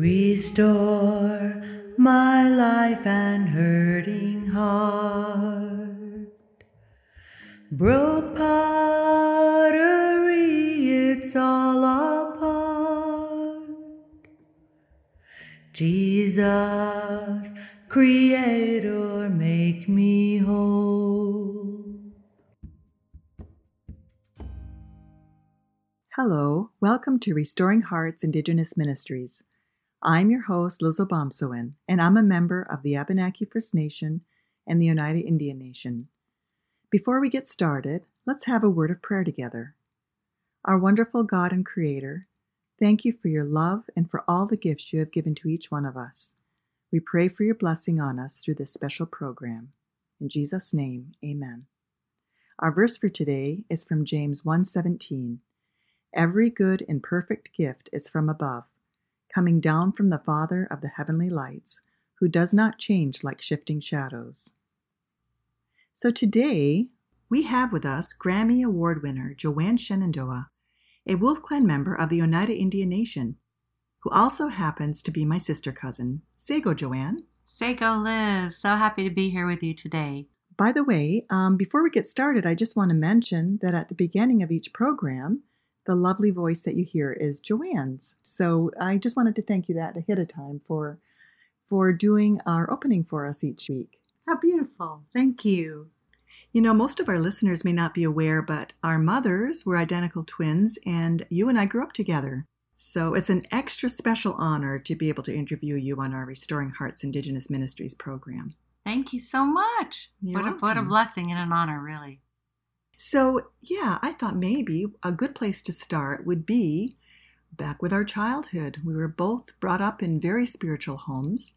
Restore my life and hurting heart. Broke pottery, it's all apart. Jesus, Creator, make me whole. Hello, welcome to Restoring Hearts Indigenous Ministries. I'm your host, Liz Obomsawin, and I'm a member of the Abenaki First Nation and the Oneida Indian Nation. Before we get started, let's have a word of prayer together. Our wonderful God and Creator, thank you for your love and for all the gifts you have given to each one of us. We pray for your blessing on us through this special program. In Jesus' name, amen. Our verse for today is from James 1:17. Every good and perfect gift is from above coming down from the Father of the heavenly lights, who does not change like shifting shadows. So today, we have with us Grammy Award winner Joanne Shenandoah, a Wolf Clan member of the Oneida Indian Nation, who also happens to be my sister cousin. Sego, Joanne. Sego Liz, so happy to be here with you today. By the way, um, before we get started, I just want to mention that at the beginning of each program, the lovely voice that you hear is Joanne's. So I just wanted to thank you that ahead of time for for doing our opening for us each week. How beautiful. Thank you. You know, most of our listeners may not be aware, but our mothers were identical twins and you and I grew up together. So it's an extra special honor to be able to interview you on our Restoring Hearts Indigenous Ministries program. Thank you so much. You're what a, what a blessing and an honor, really. So, yeah, I thought maybe a good place to start would be back with our childhood. We were both brought up in very spiritual homes.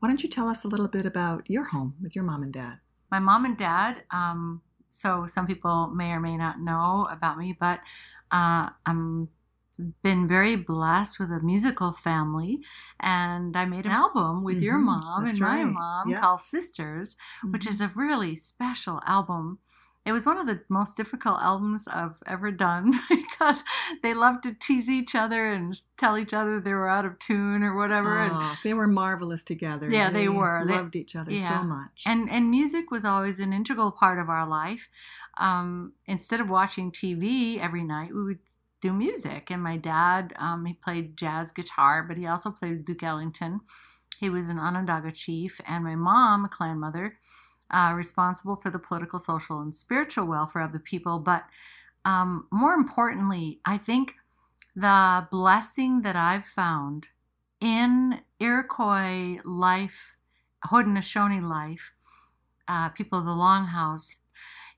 Why don't you tell us a little bit about your home with your mom and dad? My mom and dad, um, so some people may or may not know about me, but uh, I'm been very blessed with a musical family and i made an album with mm-hmm. your mom That's and right. my mom yeah. called sisters mm-hmm. which is a really special album it was one of the most difficult albums I've ever done because they loved to tease each other and tell each other they were out of tune or whatever. Oh, and they were marvelous together. Yeah, they, were. they were. Loved they, each other yeah. so much. And and music was always an integral part of our life. Um, instead of watching TV every night, we would do music. And my dad, um, he played jazz guitar, but he also played Duke Ellington. He was an Onondaga chief, and my mom, a clan mother uh, responsible for the political, social, and spiritual welfare of the people. But um, more importantly, I think the blessing that I've found in Iroquois life, Haudenosaunee life, uh, people of the Longhouse,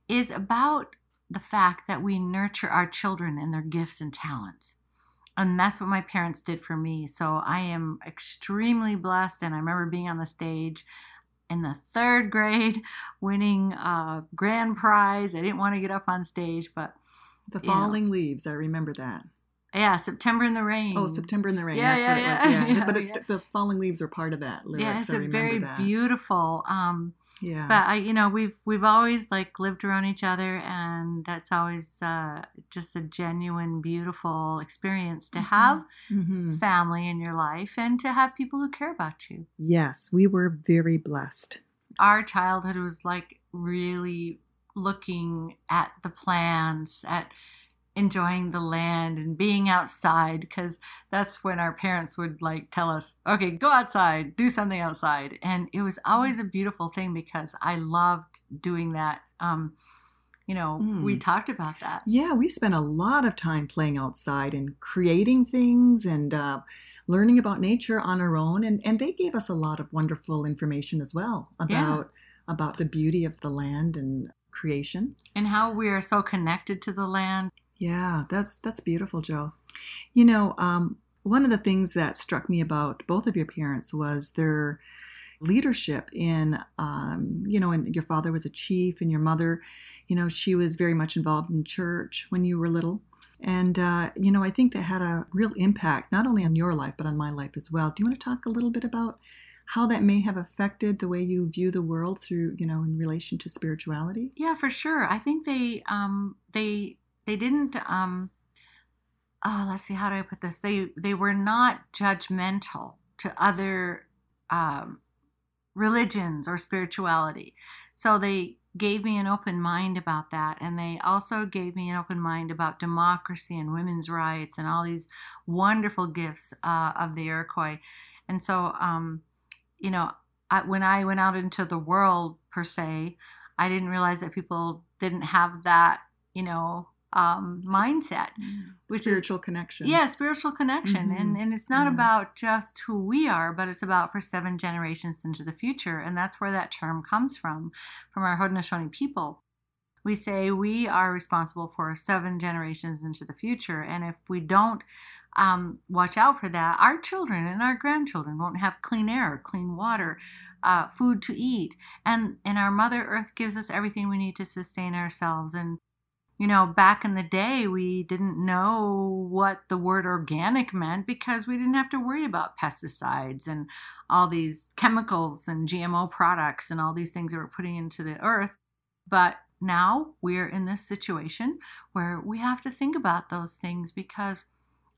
is about the fact that we nurture our children and their gifts and talents. And that's what my parents did for me. So I am extremely blessed. And I remember being on the stage in the third grade winning a grand prize. I didn't want to get up on stage, but the falling know. leaves. I remember that. Yeah, September in the rain. Oh, September in the rain. Yeah, That's yeah, what yeah. it was. Yeah, yeah but it's the falling leaves are part of that lyrics. Yeah, it's a very that. beautiful. Um, yeah. But I, you know, we've we've always like lived around each other, and that's always uh, just a genuine, beautiful experience to have mm-hmm. family in your life and to have people who care about you. Yes, we were very blessed our childhood was like really looking at the plans at enjoying the land and being outside because that's when our parents would like tell us, okay, go outside, do something outside. And it was always a beautiful thing because I loved doing that. Um, you know, mm. we talked about that. Yeah, we spent a lot of time playing outside and creating things and uh, learning about nature on our own. And, and they gave us a lot of wonderful information as well about yeah. about the beauty of the land and creation and how we are so connected to the land. Yeah, that's that's beautiful, Joe. You know, um, one of the things that struck me about both of your parents was their leadership in um, you know and your father was a chief and your mother you know she was very much involved in church when you were little. And uh, you know i think that had a real impact not only on your life but on my life as well. Do you want to talk a little bit about how that may have affected the way you view the world through you know in relation to spirituality? Yeah for sure. I think they um they they didn't um oh let's see how do i put this they they were not judgmental to other um, religions or spirituality. So they gave me an open mind about that. And they also gave me an open mind about democracy and women's rights and all these wonderful gifts uh, of the Iroquois. And so, um, you know, I, when I went out into the world, per se, I didn't realize that people didn't have that, you know, um, mindset, which spiritual is, connection. Yeah, spiritual connection, mm-hmm. and and it's not yeah. about just who we are, but it's about for seven generations into the future, and that's where that term comes from, from our Haudenosaunee people. We say we are responsible for seven generations into the future, and if we don't um, watch out for that, our children and our grandchildren won't have clean air, clean water, uh, food to eat, and and our Mother Earth gives us everything we need to sustain ourselves and you know, back in the day, we didn't know what the word organic meant because we didn't have to worry about pesticides and all these chemicals and GMO products and all these things that we're putting into the earth. But now we're in this situation where we have to think about those things because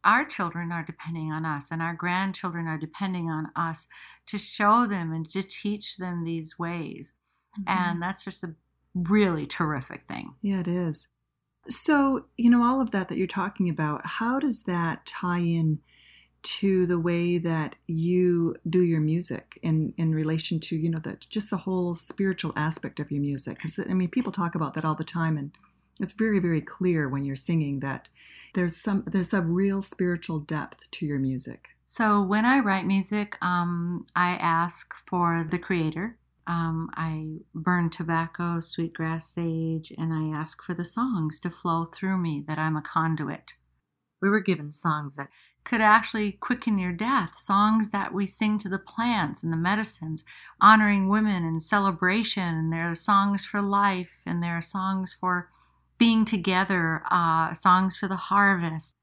our children are depending on us and our grandchildren are depending on us to show them and to teach them these ways. Mm-hmm. And that's just a really terrific thing. Yeah, it is. So, you know, all of that that you're talking about, how does that tie in to the way that you do your music in in relation to, you know, that just the whole spiritual aspect of your music? Cuz I mean, people talk about that all the time and it's very very clear when you're singing that there's some there's a real spiritual depth to your music. So, when I write music, um, I ask for the creator um, I burn tobacco, sweetgrass sage, and I ask for the songs to flow through me, that I'm a conduit. We were given songs that could actually quicken your death, songs that we sing to the plants and the medicines, honoring women and celebration. And there are songs for life, and there are songs for being together, uh, songs for the harvest.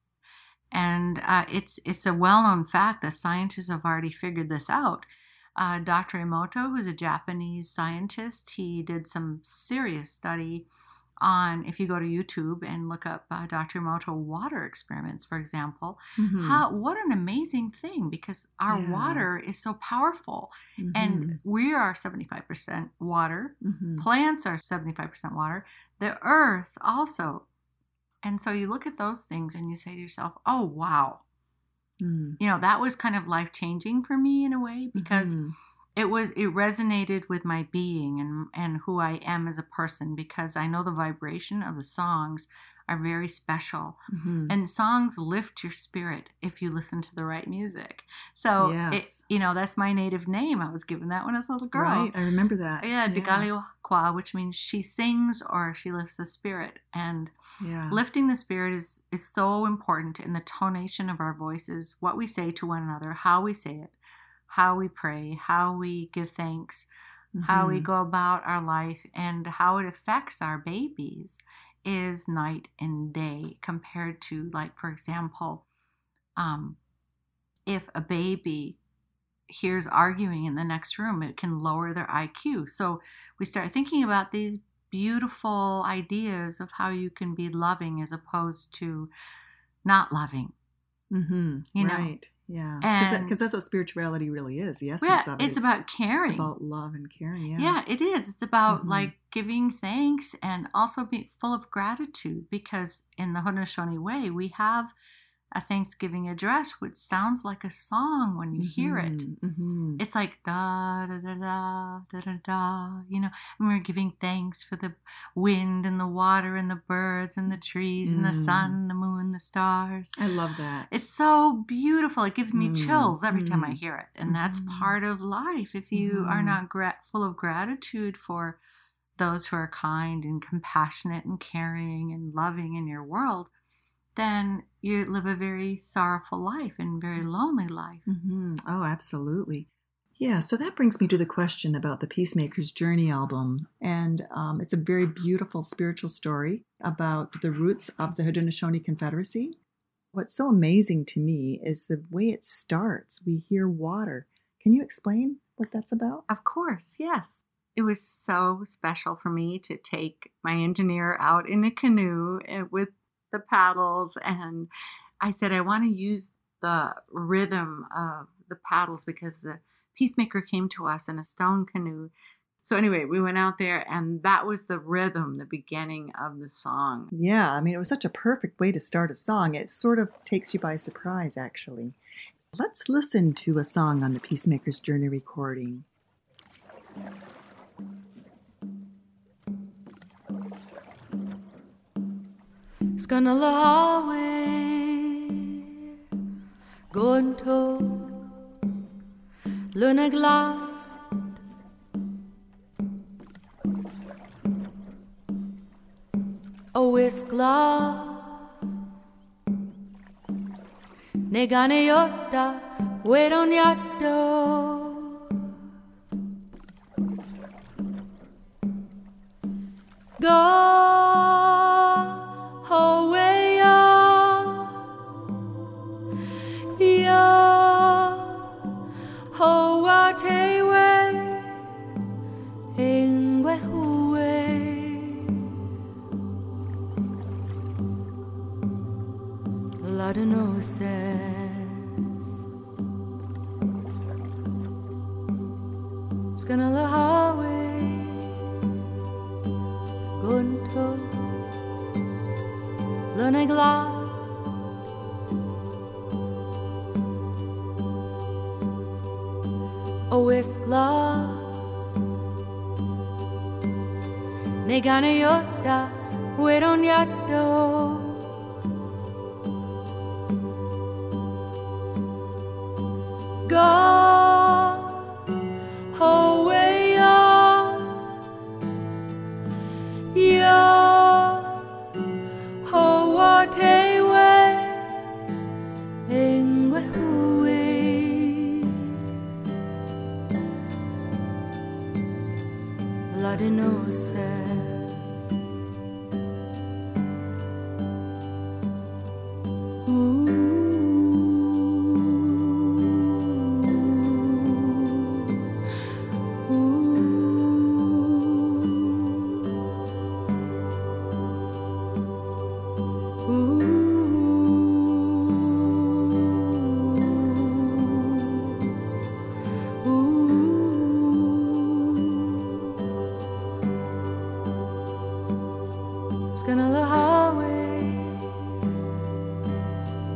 And uh, it's it's a well-known fact that scientists have already figured this out uh, Dr. Emoto, who's a Japanese scientist, he did some serious study on if you go to YouTube and look up uh, Dr. Emoto water experiments, for example, mm-hmm. how what an amazing thing because our yeah. water is so powerful, mm-hmm. and we are seventy five percent water. Mm-hmm. Plants are seventy five percent water. The earth also, and so you look at those things and you say to yourself, "Oh wow, Mm. You know, that was kind of life changing for me in a way because mm-hmm. It was it resonated with my being and and who I am as a person because I know the vibration of the songs are very special. Mm-hmm. And songs lift your spirit if you listen to the right music. So, yes. it, you know, that's my native name. I was given that when I was a little girl. Right, I remember that. Yeah, yeah. which means she sings or she lifts the spirit. And yeah. lifting the spirit is, is so important in the tonation of our voices, what we say to one another, how we say it, how we pray, how we give thanks. Mm-hmm. How we mm-hmm. go about our life and how it affects our babies is night and day compared to like for example um, if a baby hears arguing in the next room it can lower their iq so we start thinking about these beautiful ideas of how you can be loving as opposed to not loving mm-hmm. you know right yeah, because that's what spirituality really is. Essence yeah. It's about caring. It's about love and caring. Yeah, yeah it is. It's about mm-hmm. like giving thanks and also be full of gratitude because in the Haudenosaunee way we have a Thanksgiving address, which sounds like a song when you mm-hmm, hear it. Mm-hmm, mm-hmm. It's like da da da da da da da, you know, and we're giving thanks for the wind and the water and the birds and the trees mm. and the mm. sun, the moon, the stars. I love that. It's so beautiful. It gives me mm. chills every time I mm. hear it. And that's mm-hmm. part of life. If you are mm-hmm. not gra- full of gratitude for those who are kind and compassionate and caring and loving in your world, then you live a very sorrowful life and very lonely life. Mm-hmm. Oh, absolutely. Yeah, so that brings me to the question about the Peacemaker's Journey album. And um, it's a very beautiful spiritual story about the roots of the Haudenosaunee Confederacy. What's so amazing to me is the way it starts. We hear water. Can you explain what that's about? Of course, yes. It was so special for me to take my engineer out in a canoe eh, with the paddles and I said I want to use the rhythm of the paddles because the peacemaker came to us in a stone canoe. So anyway, we went out there and that was the rhythm, the beginning of the song. Yeah, I mean, it was such a perfect way to start a song. It sort of takes you by surprise, actually. Let's listen to a song on the Peacemaker's Journey recording. Scanna la highway, going to Luna glad. Oh, it's glad. Negane yotta, wait on yatto. Go Ladino says, Scanna la highway, gunto, luna glad. It's glad. Negana yoda,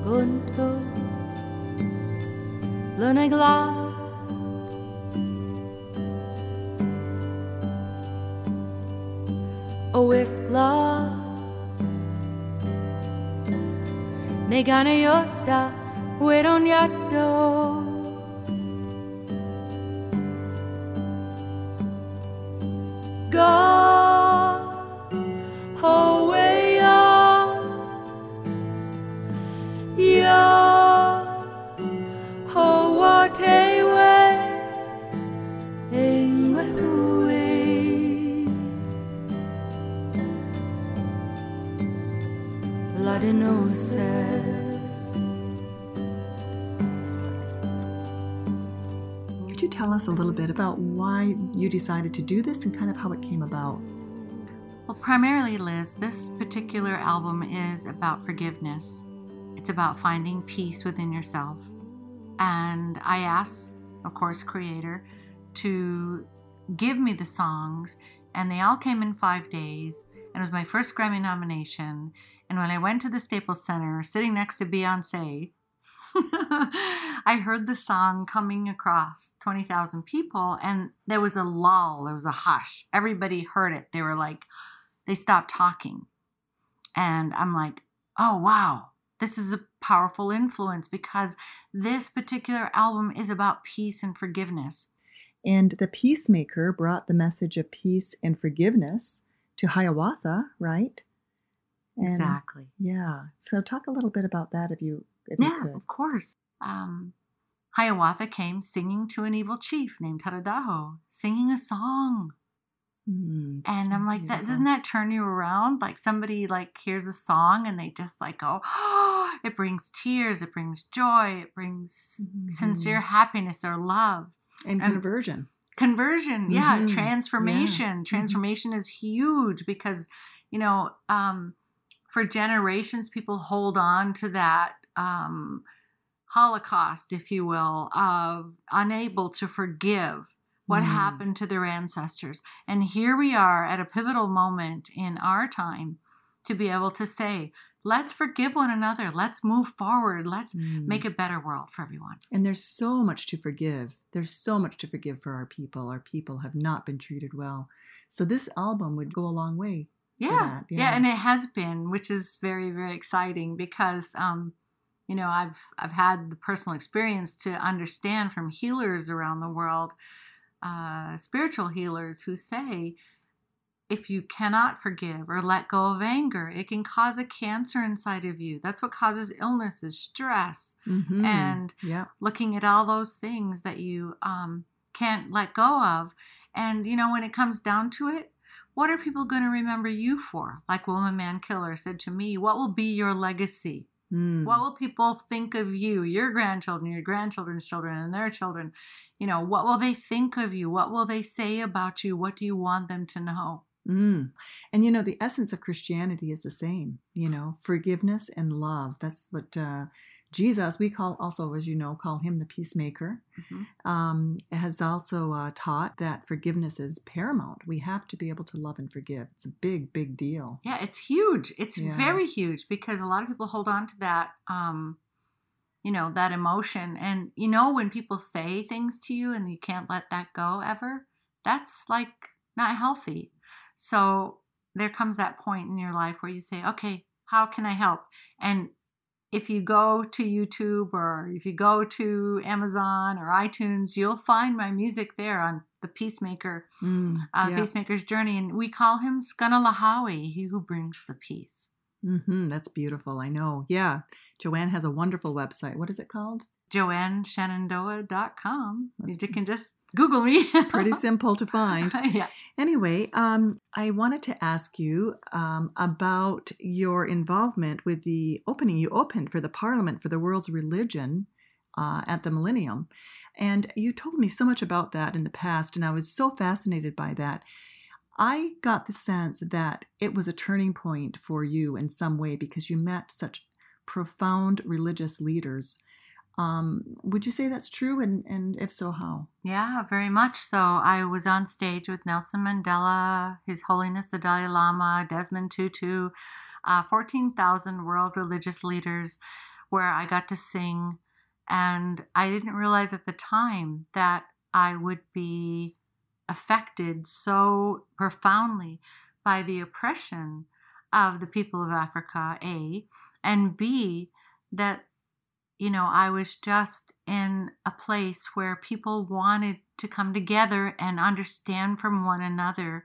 gunto, luna glad. Oh, it's glad. Negana yoda, wait on yado. Could you tell us a little bit about why you decided to do this and kind of how it came about? Well, primarily, Liz, this particular album is about forgiveness. It's about finding peace within yourself. And I asked, of course, Creator, to give me the songs, and they all came in five days. And it was my first Grammy nomination. And when I went to the Staples Center, sitting next to Beyonce, I heard the song coming across 20,000 people, and there was a lull, there was a hush. Everybody heard it. They were like, they stopped talking. And I'm like, oh, wow, this is a powerful influence because this particular album is about peace and forgiveness. And the Peacemaker brought the message of peace and forgiveness to Hiawatha, right? And- exactly. Yeah. So talk a little bit about that if you if you Yeah, of course. Um, Hiawatha came singing to an evil chief named Taradaho, singing a song. Mm, And I'm like, that doesn't that turn you around? Like somebody like hears a song and they just like go, oh, it brings tears, it brings joy, it brings sincere Mhm. happiness or love. and and- conversion. Conversion, yeah, Mhm. transformation. Mhm. Transformation is huge because, you know, um, for generations people hold on to that um, holocaust, if you will, of unable to forgive what Mm. happened to their ancestors. And here we are at a pivotal moment in our time to be able to say, let's forgive one another. Let's move forward. Let's Mm. make a better world for everyone. And there's so much to forgive. There's so much to forgive for our people. Our people have not been treated well. So this album would go a long way. Yeah, yeah, yeah. and it has been, which is very, very exciting because, um, you know, I've I've had the personal experience to understand from healers around the world, uh, spiritual healers who say, if you cannot forgive or let go of anger, it can cause a cancer inside of you. That's what causes illnesses, stress, Mhm. and yeah. looking at all those things that you um, can't let go of. And, you know, when it comes down to it, what are people going to remember you for? Like Wilma Mankiller said to me, what will be your legacy? Mm. What will people think of you, your grandchildren, your grandchildren's children, and their children? You know, what will they think of you? What will they say about you? What do you want them to know? Mm. And you know, the essence of Christianity is the same, you know, forgiveness and love. That's what uh, Jesus, we call also, as you know, call him the peacemaker, Mhm. um, has also uh, taught that forgiveness is paramount. We have to be able to love and forgive. It's a big, big deal. Yeah, it's huge. It's Yeah. very huge because a lot of people hold on to that um you know, that emotion and you know when people say things to you and you can't let that go ever, that's like not healthy. So there comes that point in your life where you say, "Okay, how can I help?" And if you go to YouTube or if you go to Amazon or iTunes, you'll find my music there on the Peacemaker Mm, uh, yeah. Peacemaker's Journey, and we call him Skunalahawi, he who brings the peace. hmm That's beautiful. I know. Yeah. Joanne has a wonderful website. What is it called? JoanneShenandoah.com. That's- You can just Google me. Pretty simple to find. yeah. Anyway, um, I wanted to ask you um, about your involvement with the opening you opened for the Parliament for the World's Religion uh, at the Millennium. And you told me so much about that in the past, and I was so fascinated by that. I got the sense that it was a turning point for you in some way because you met such profound religious leaders. Um, would you say that's true? And, and if so, how? Yeah, very much so. I was on stage with Nelson Mandela, His Holiness the Dalai Lama, Desmond Tutu, uh, 14,000 world religious leaders, where I got to sing. And I didn't realize at the time that I would be affected so profoundly by the oppression of the people of Africa, A, and B, that you know, I was just in a place where people wanted to come together and understand from one another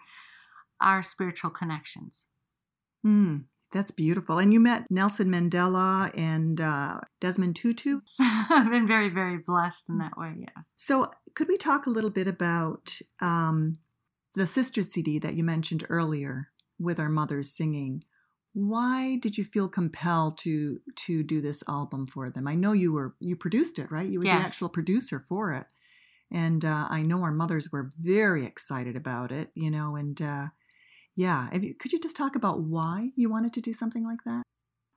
our spiritual connections. Hmm, that's beautiful. And you met Nelson Mandela and uh, Desmond Tutu. I've been very, very blessed in that way, yes. So, could we talk a little bit about um, the sister CD that you mentioned earlier with our mothers singing? Why did you feel compelled to to do this album for them? I know you were you produced it, right? You were Yes. the actual producer for it, and uh, I know our mothers were very excited about it. You know, and uh, yeah, if you, could you just talk about why you wanted to do something like that?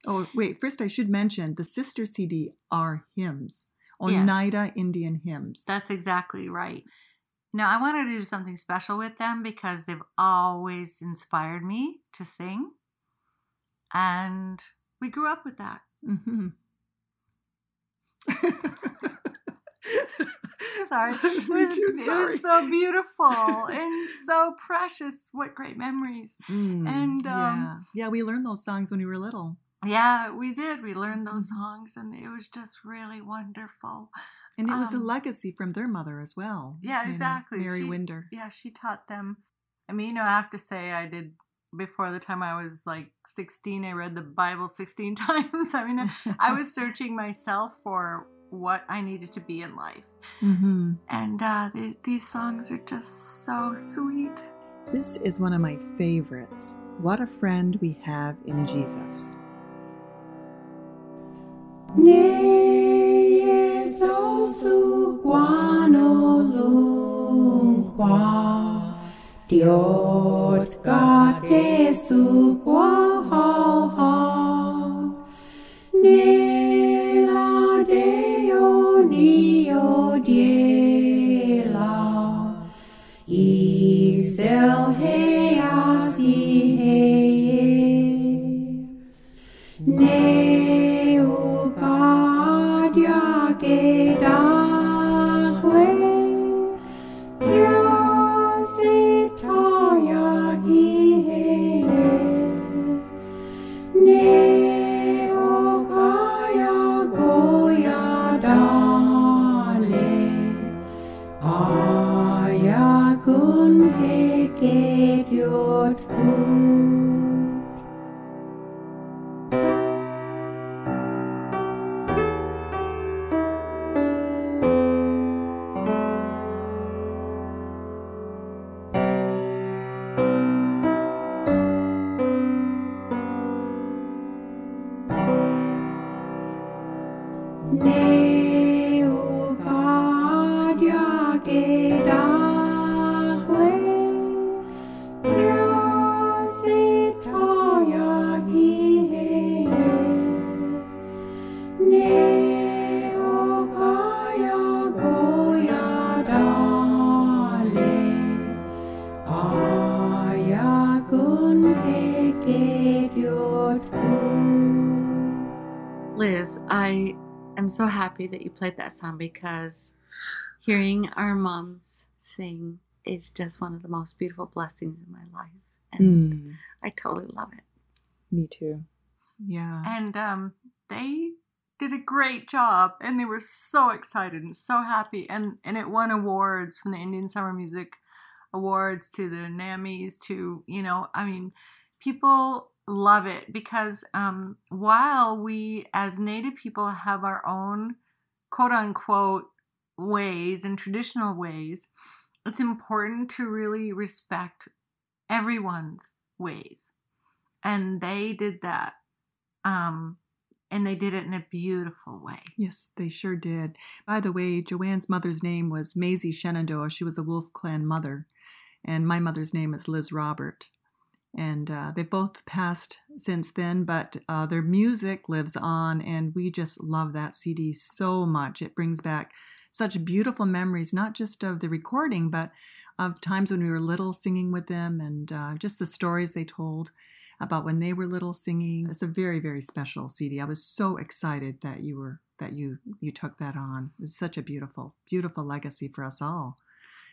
Oh, wait. First, I should mention the sister CD are hymns, Yes. Oneida Indian hymns. That's exactly right. Now, I wanted to do something special with them because they've always inspired me to sing. And we grew up with that. hmm Sorry. It was, too, it was so beautiful and so precious. What great memories. Mm, And, um, yeah, yeah, we learned those songs when we were little, Yeah, we did. We learned those Mhm. songs and it was just really wonderful. and it was a Um, legacy from their mother as well. Yeah, you know, exactly. Mary She- Winder. Yeah, she taught them. I mean, you know, I have to say, I did before the time I was like 16, I read the Bible 16 times. I mean, I was searching myself for what I needed to be in life. hmm And uh, th- these songs are just so sweet. This is one of my favorites. What a friend we have in Jesus. Ne Jesus guano lung qua Diot ga te played that song because hearing our moms sing is just one of the most beautiful blessings in my life. And Mm, I totally love it. me too. Yeah. And um, they did a great job and they were so excited and so happy and and it won awards from the Indian Summer Music Awards to the NAMMYs to you know I mean people love it because um, while we as native people have our own quote unquote ways and traditional ways it's important to really respect everyone's ways and they did that um, and they did it in a beautiful way. Yes, they sure did. By the way, Joanne's mother's name was Maisie Shenandoah. She was a Wolf Clan mother. And my mother's name is Liz Robert. And uh, they've both passed since then, but uh, their music lives on. And we just love that CD so much. It brings back such beautiful memories, not just of the recording, but of times when we were little singing with them and uh, just the stories they told about when they were little singing. It's a very, very special CD. I was so excited that you were that you you took that on. It's such a beautiful, beautiful legacy for us all.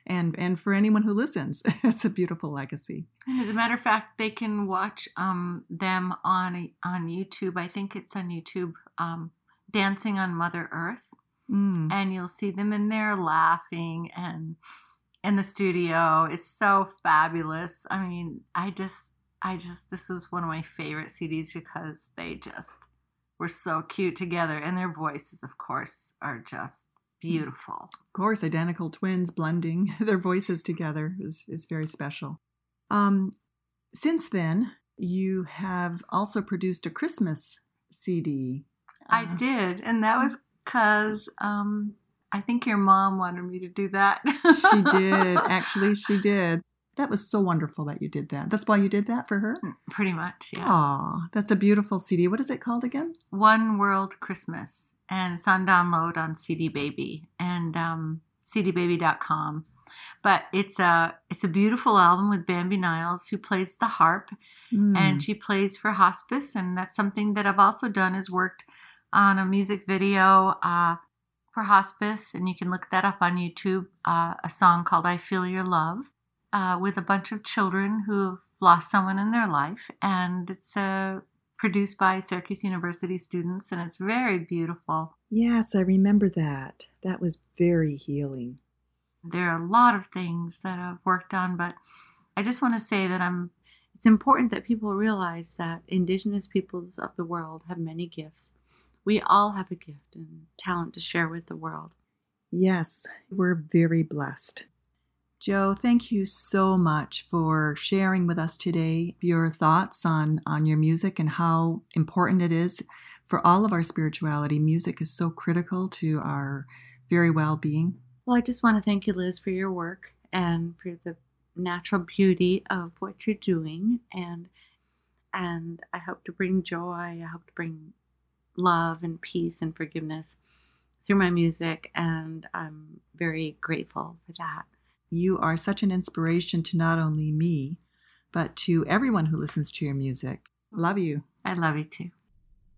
And and for anyone who listens, it's a beautiful legacy. As a matter of fact, they can watch um, them on on YouTube. I think it's on YouTube, um, dancing on Mother Earth, Mm. and you'll see them in there laughing and in the studio. It's so fabulous. I mean, I just, I just, this is one of my favorite CDs because they just were so cute together, and their voices, of course, are just beautiful. Of course, identical twins blending their voices together is, is very special. Um, since then, you have also produced a Christmas CD. I Uh, did, and that was because um, I think your mom wanted me to do that. She did. Actually, she did. That was so wonderful that you did that. That's why you did that for her? Pretty much, yeah. Aw, that's a beautiful CD. What is it called again? One World Christmas, and it's on download on CD Baby and um, CDBaby.com. But it's a it's a beautiful album with Bambi Niles, who plays the harp, Mm. and she plays for hospice, and that's something that I've also done is worked on a music video uh, for hospice, and you can look that up on YouTube. Uh, a song called "I Feel Your Love" uh, with a bunch of children who've lost someone in their life, and it's uh, produced by Syracuse University students, and it's very beautiful. Yes, I remember that. That was very healing. There are a lot of things that I've worked on, but I just want to say that I'm. It's important that people realize that Indigenous peoples of the world have many gifts. We all have a gift and talent to share with the world. Yes, we're very blessed. Joe, thank you so much for sharing with us today your thoughts on, on your music and how important it is for all of our spirituality. Music is so critical to our very well being. Well, I just want to thank you, Liz, for your work and for the natural beauty of what you're doing, and and I hope to bring joy. I hope to bring love and peace and forgiveness through my music, and I'm very grateful for that. You are such an inspiration to not only me, but to everyone who listens to your music. Love you. I love you too.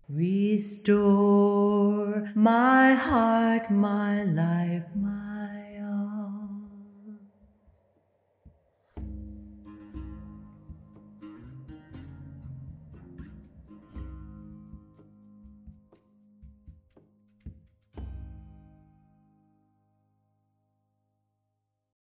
Restore my heart, my life,